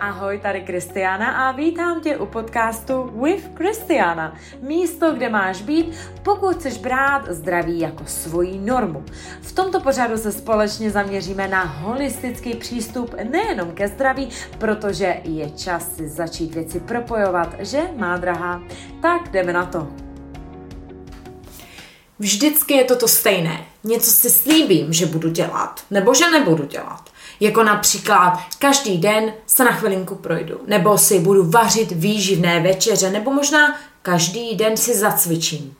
Ahoj, tady Kristiana a vítám tě u podcastu With Kristiana. Místo, kde máš být, pokud chceš brát zdraví jako svoji normu. V tomto pořadu se společně zaměříme na holistický přístup nejenom ke zdraví, protože je čas si začít věci propojovat, že má drahá. Tak jdeme na to. Vždycky je to to stejné. Něco si slíbím, že budu dělat, nebo že nebudu dělat. Jako například každý den se na chvilinku projdu, nebo si budu vařit výživné večeře, nebo možná každý den si zacvičím.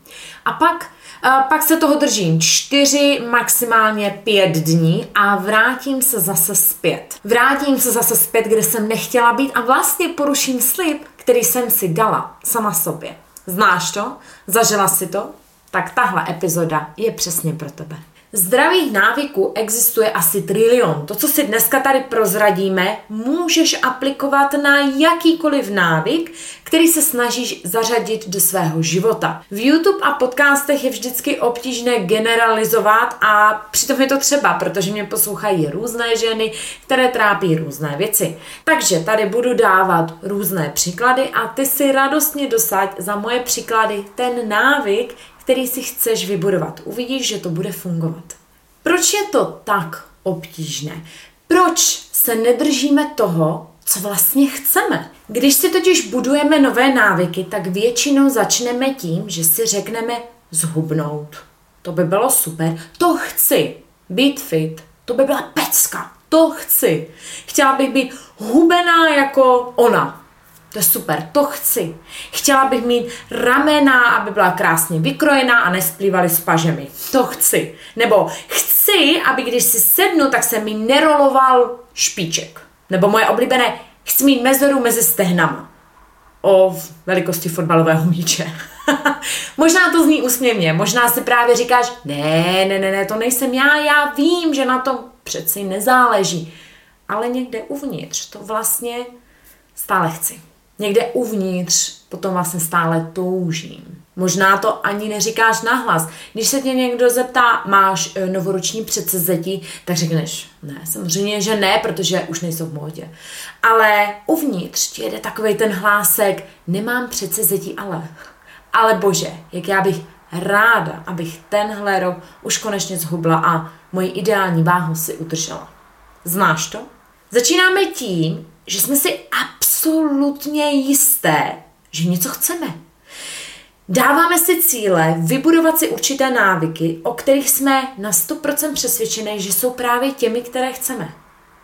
A pak a pak se toho držím čtyři, maximálně pět dní a vrátím se zase zpět. Vrátím se zase zpět, kde jsem nechtěla být a vlastně poruším slib, který jsem si dala sama sobě. Znáš to? Zažila si to? Tak tahle epizoda je přesně pro tebe. Zdravých návyků existuje asi trilion. To, co si dneska tady prozradíme, můžeš aplikovat na jakýkoliv návyk, který se snažíš zařadit do svého života. V YouTube a podcastech je vždycky obtížné generalizovat a přitom je to třeba, protože mě poslouchají různé ženy, které trápí různé věci. Takže tady budu dávat různé příklady a ty si radostně dosaď za moje příklady ten návyk, který si chceš vybudovat. Uvidíš, že to bude fungovat. Proč je to tak obtížné? Proč se nedržíme toho, co vlastně chceme? Když si totiž budujeme nové návyky, tak většinou začneme tím, že si řekneme zhubnout. To by bylo super. To chci. Být fit. To by byla pecka. To chci. Chtěla bych být hubená jako ona. To je super, to chci. Chtěla bych mít ramena, aby byla krásně vykrojená a nesplývaly s pažemi. To chci. Nebo chci, aby když si sednu, tak se mi neroloval špiček. Nebo moje oblíbené, chci mít mezeru mezi stehnama. O velikosti fotbalového míče. možná to zní úsměvně, možná si právě říkáš, ne, ne, ne, ne, to nejsem já, já vím, že na tom přeci nezáleží. Ale někde uvnitř to vlastně stále chci někde uvnitř potom vlastně stále toužím. Možná to ani neříkáš nahlas. Když se tě někdo zeptá, máš e, novoroční předsevzetí, tak řekneš, ne, samozřejmě, že ne, protože už nejsou v módě. Ale uvnitř ti jede takový ten hlásek, nemám předsevzetí, ale. Ale bože, jak já bych ráda, abych tenhle rok už konečně zhubla a moji ideální váhu si udržela. Znáš to? Začínáme tím, že jsme si absolutně jisté, že něco chceme. Dáváme si cíle, vybudovat si určité návyky, o kterých jsme na 100% přesvědčené, že jsou právě těmi, které chceme.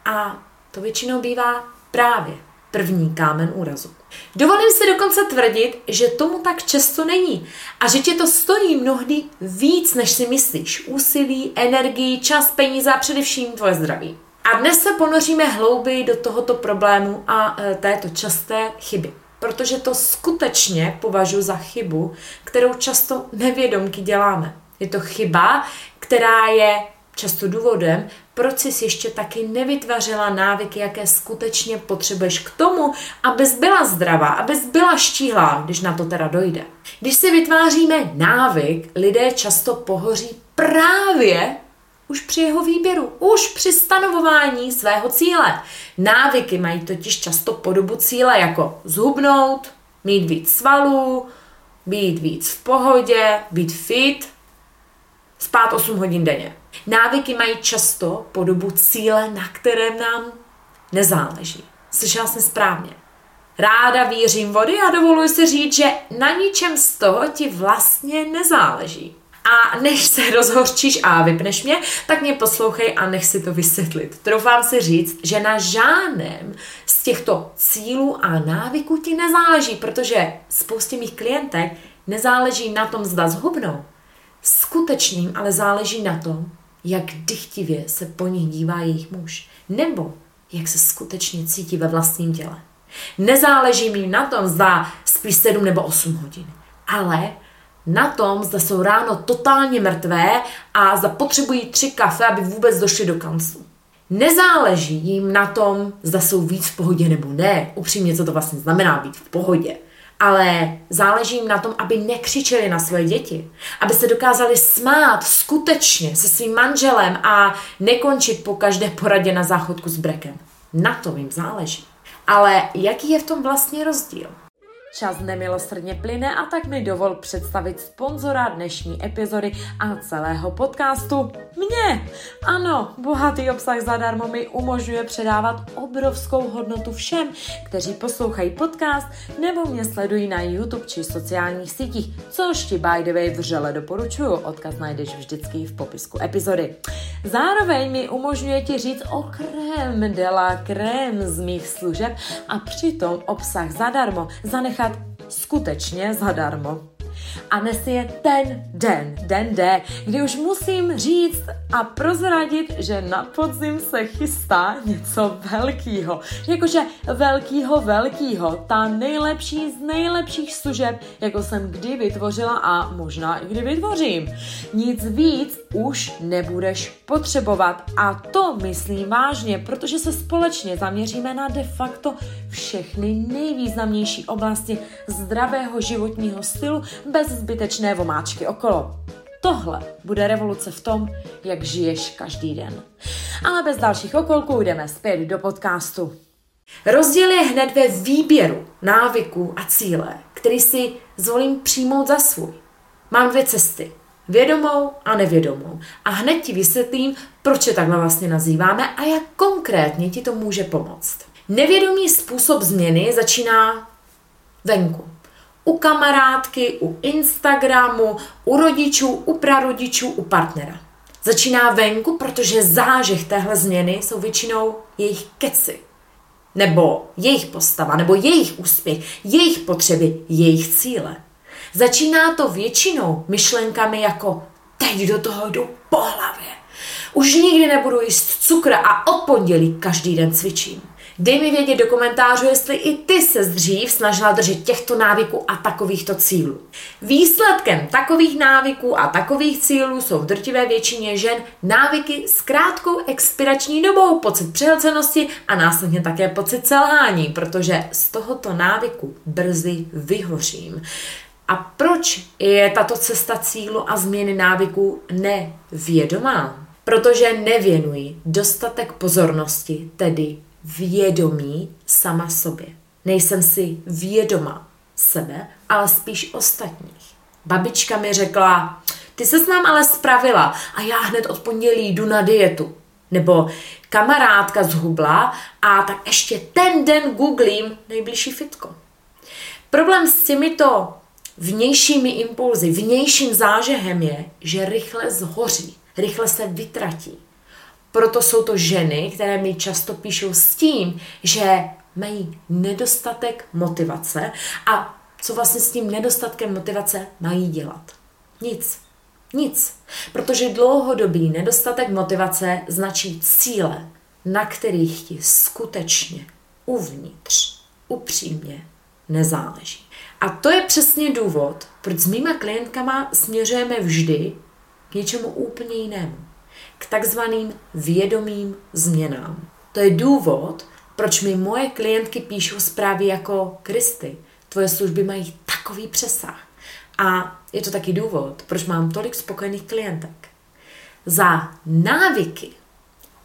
A to většinou bývá právě první kámen úrazu. Dovolím si dokonce tvrdit, že tomu tak často není a že tě to stojí mnohdy víc, než si myslíš. Úsilí, energii, čas, peníze a především tvoje zdraví. A dnes se ponoříme hlouběji do tohoto problému a e, této časté chyby. Protože to skutečně považuji za chybu, kterou často nevědomky děláme. Je to chyba, která je často důvodem, proč jsi ještě taky nevytvořila návyky, jaké skutečně potřebuješ k tomu, abys byla zdravá, abys byla štíhlá, když na to teda dojde. Když si vytváříme návyk, lidé často pohoří právě už při jeho výběru, už při stanovování svého cíle. Návyky mají totiž často podobu cíle jako zhubnout, mít víc svalů, být víc v pohodě, být fit, spát 8 hodin denně. Návyky mají často podobu cíle, na kterém nám nezáleží. Slyšela jsem správně. Ráda vířím vody a dovoluji si říct, že na ničem z toho ti vlastně nezáleží. A než se rozhorčíš a vypneš mě, tak mě poslouchej a nech si to vysvětlit. Troufám si říct, že na žádném z těchto cílů a návyků ti nezáleží, protože spoustě mých klientek nezáleží na tom, zda zhubnou. Skutečným ale záleží na tom, jak dychtivě se po nich dívá jejich muž, nebo jak se skutečně cítí ve vlastním těle. Nezáleží mi na tom, zda spí 7 nebo 8 hodin, ale na tom, zda jsou ráno totálně mrtvé a zapotřebují tři kafe, aby vůbec došli do kanclu. Nezáleží jim na tom, zda jsou víc v pohodě nebo ne. Upřímně, co to vlastně znamená být v pohodě. Ale záleží jim na tom, aby nekřičeli na své děti. Aby se dokázali smát skutečně se svým manželem a nekončit po každé poradě na záchodku s brekem. Na to jim záleží. Ale jaký je v tom vlastně rozdíl? Čas nemilosrdně plyne a tak mi dovol představit sponzora dnešní epizody a celého podcastu. Mě! Ano, bohatý obsah zadarmo mi umožňuje předávat obrovskou hodnotu všem, kteří poslouchají podcast nebo mě sledují na YouTube či sociálních sítích, což ti by the way vřele doporučuju. Odkaz najdeš vždycky v popisku epizody. Zároveň mi umožňuje ti říct o krém de la krém z mých služeb a přitom obsah zadarmo zanechat nechat skutečně zadarmo. A dnes je ten den, den D, kdy už musím říct a prozradit, že na podzim se chystá něco velkýho. Jakože velkýho, velkýho. Ta nejlepší z nejlepších služeb, jako jsem kdy vytvořila a možná i kdy vytvořím. Nic víc už nebudeš potřebovat. A to myslím vážně, protože se společně zaměříme na de facto všechny nejvýznamnější oblasti zdravého životního stylu bez zbytečné vomáčky okolo. Tohle bude revoluce v tom, jak žiješ každý den. Ale bez dalších okolků jdeme zpět do podcastu. Rozdíl je hned ve výběru návyků a cíle, který si zvolím přijmout za svůj. Mám dvě cesty. Vědomou a nevědomou. A hned ti vysvětlím, proč je takhle vlastně nazýváme a jak konkrétně ti to může pomoct. Nevědomý způsob změny začíná venku u kamarádky, u Instagramu, u rodičů, u prarodičů, u partnera. Začíná venku, protože zážeh téhle změny jsou většinou jejich keci, nebo jejich postava, nebo jejich úspěch, jejich potřeby, jejich cíle. Začíná to většinou myšlenkami jako teď do toho jdu po hlavě. Už nikdy nebudu jíst cukr a od pondělí každý den cvičím. Dej mi vědět do komentářů, jestli i ty se dřív snažila držet těchto návyků a takovýchto cílů. Výsledkem takových návyků a takových cílů jsou v drtivé většině žen návyky s krátkou expirační dobou, pocit přehlcenosti a následně také pocit selhání, protože z tohoto návyku brzy vyhořím. A proč je tato cesta cílu a změny návyků nevědomá? Protože nevěnují dostatek pozornosti, tedy vědomí sama sobě. Nejsem si vědoma sebe, ale spíš ostatních. Babička mi řekla, ty se s nám ale spravila a já hned od pondělí jdu na dietu. Nebo kamarádka zhubla a tak ještě ten den googlím nejbližší fitko. Problém s těmito vnějšími impulzy, vnějším zážehem je, že rychle zhoří, rychle se vytratí. Proto jsou to ženy, které mi často píšou s tím, že mají nedostatek motivace a co vlastně s tím nedostatkem motivace mají dělat. Nic. Nic. Protože dlouhodobý nedostatek motivace značí cíle, na kterých ti skutečně uvnitř, upřímně nezáleží. A to je přesně důvod, proč s mýma klientkama směřujeme vždy k něčemu úplně jinému k takzvaným vědomým změnám. To je důvod, proč mi moje klientky píšou zprávy jako Kristy, tvoje služby mají takový přesah. A je to taky důvod, proč mám tolik spokojených klientek. Za návyky,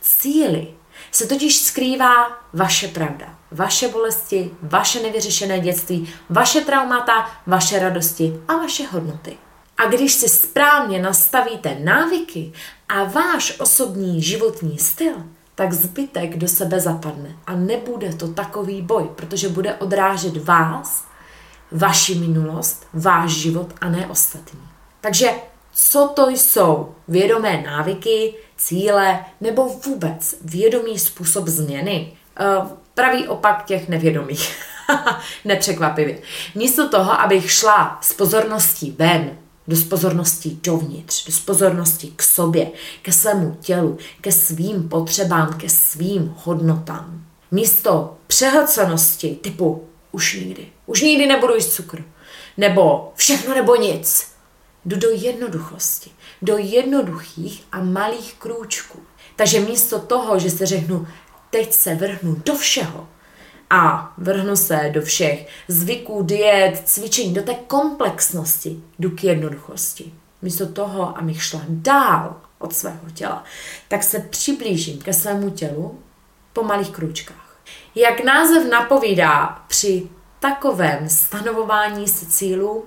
cíly se totiž skrývá vaše pravda, vaše bolesti, vaše nevyřešené dětství, vaše traumata, vaše radosti a vaše hodnoty. A když si správně nastavíte návyky a váš osobní životní styl, tak zbytek do sebe zapadne. A nebude to takový boj, protože bude odrážet vás, vaši minulost, váš život a ne ostatní. Takže co to jsou vědomé návyky, cíle nebo vůbec vědomý způsob změny? Uh, pravý opak těch nevědomých. Nepřekvapivě. Místo toho, abych šla s pozorností ven, dost pozornosti dovnitř, dost pozornosti k sobě, ke svému tělu, ke svým potřebám, ke svým hodnotám. Místo přehlcenosti typu už nikdy, už nikdy nebudu jíst cukr, nebo všechno nebo nic, jdu do jednoduchosti, do jednoduchých a malých krůčků. Takže místo toho, že se řeknu, teď se vrhnu do všeho, a vrhnu se do všech zvyků, diet, cvičení, do té komplexnosti, jdu k jednoduchosti. Místo toho, abych šla dál od svého těla, tak se přiblížím ke svému tělu po malých kručkách. Jak název napovídá, při takovém stanovování si cílu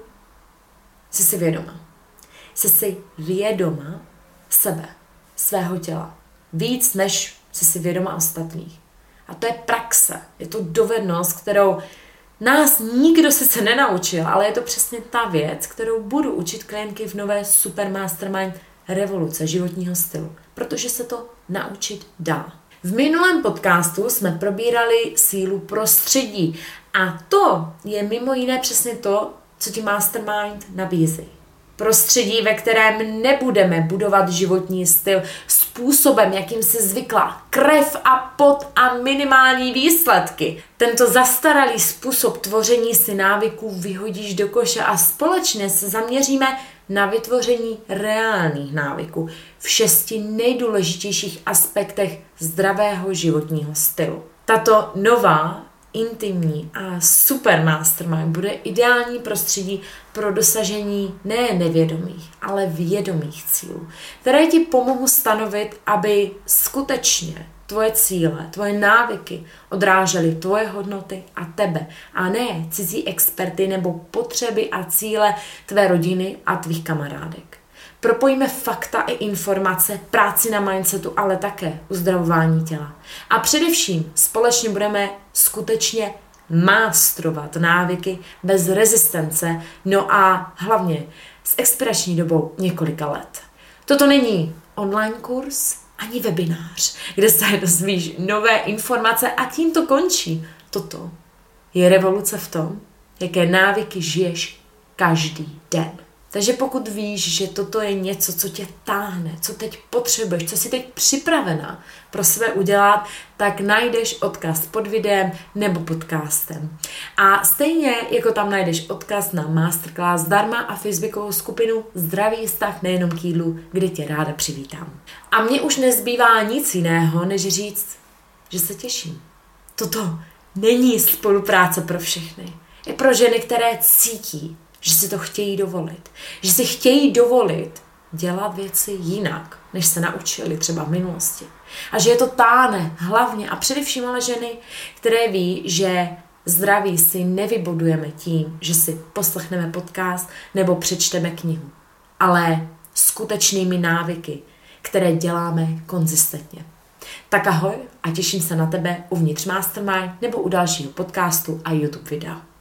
jsi si vědoma. Jsi si vědoma sebe, svého těla. Víc, než jsi si vědoma ostatních. A to je praxe, je to dovednost, kterou nás nikdo sice nenaučil, ale je to přesně ta věc, kterou budu učit klientky v nové Super Mastermind revoluce životního stylu, protože se to naučit dá. V minulém podcastu jsme probírali sílu prostředí a to je mimo jiné přesně to, co ti Mastermind nabízí. Prostředí, ve kterém nebudeme budovat životní styl způsobem, jakým si zvykla. Krev a pot a minimální výsledky. Tento zastaralý způsob tvoření si návyků vyhodíš do koše a společně se zaměříme na vytvoření reálných návyků v šesti nejdůležitějších aspektech zdravého životního stylu. Tato nová intimní a super mastermind bude ideální prostředí pro dosažení ne nevědomých, ale vědomých cílů, které ti pomohou stanovit, aby skutečně tvoje cíle, tvoje návyky odrážely tvoje hodnoty a tebe, a ne cizí experty nebo potřeby a cíle tvé rodiny a tvých kamarádek. Propojíme fakta i informace, práci na mindsetu, ale také uzdravování těla. A především společně budeme skutečně mástrovat návyky bez rezistence, no a hlavně s expirační dobou několika let. Toto není online kurz ani webinář, kde se dozvíš nové informace a tím to končí. Toto je revoluce v tom, jaké návyky žiješ každý den. Takže pokud víš, že toto je něco, co tě táhne, co teď potřebuješ, co jsi teď připravena pro sebe udělat, tak najdeš odkaz pod videem nebo podcastem. A stejně jako tam najdeš odkaz na masterclass zdarma a facebookovou skupinu Zdravý vztah nejenom k jídlu, kde tě ráda přivítám. A mně už nezbývá nic jiného, než říct, že se těším. Toto není spolupráce pro všechny. Je pro ženy, které cítí, že si to chtějí dovolit. Že si chtějí dovolit dělat věci jinak, než se naučili třeba v minulosti. A že je to táne hlavně a především ale ženy, které ví, že zdraví si nevybudujeme tím, že si poslechneme podcast nebo přečteme knihu, ale skutečnými návyky, které děláme konzistentně. Tak ahoj a těším se na tebe uvnitř Mastermind nebo u dalšího podcastu a YouTube videa.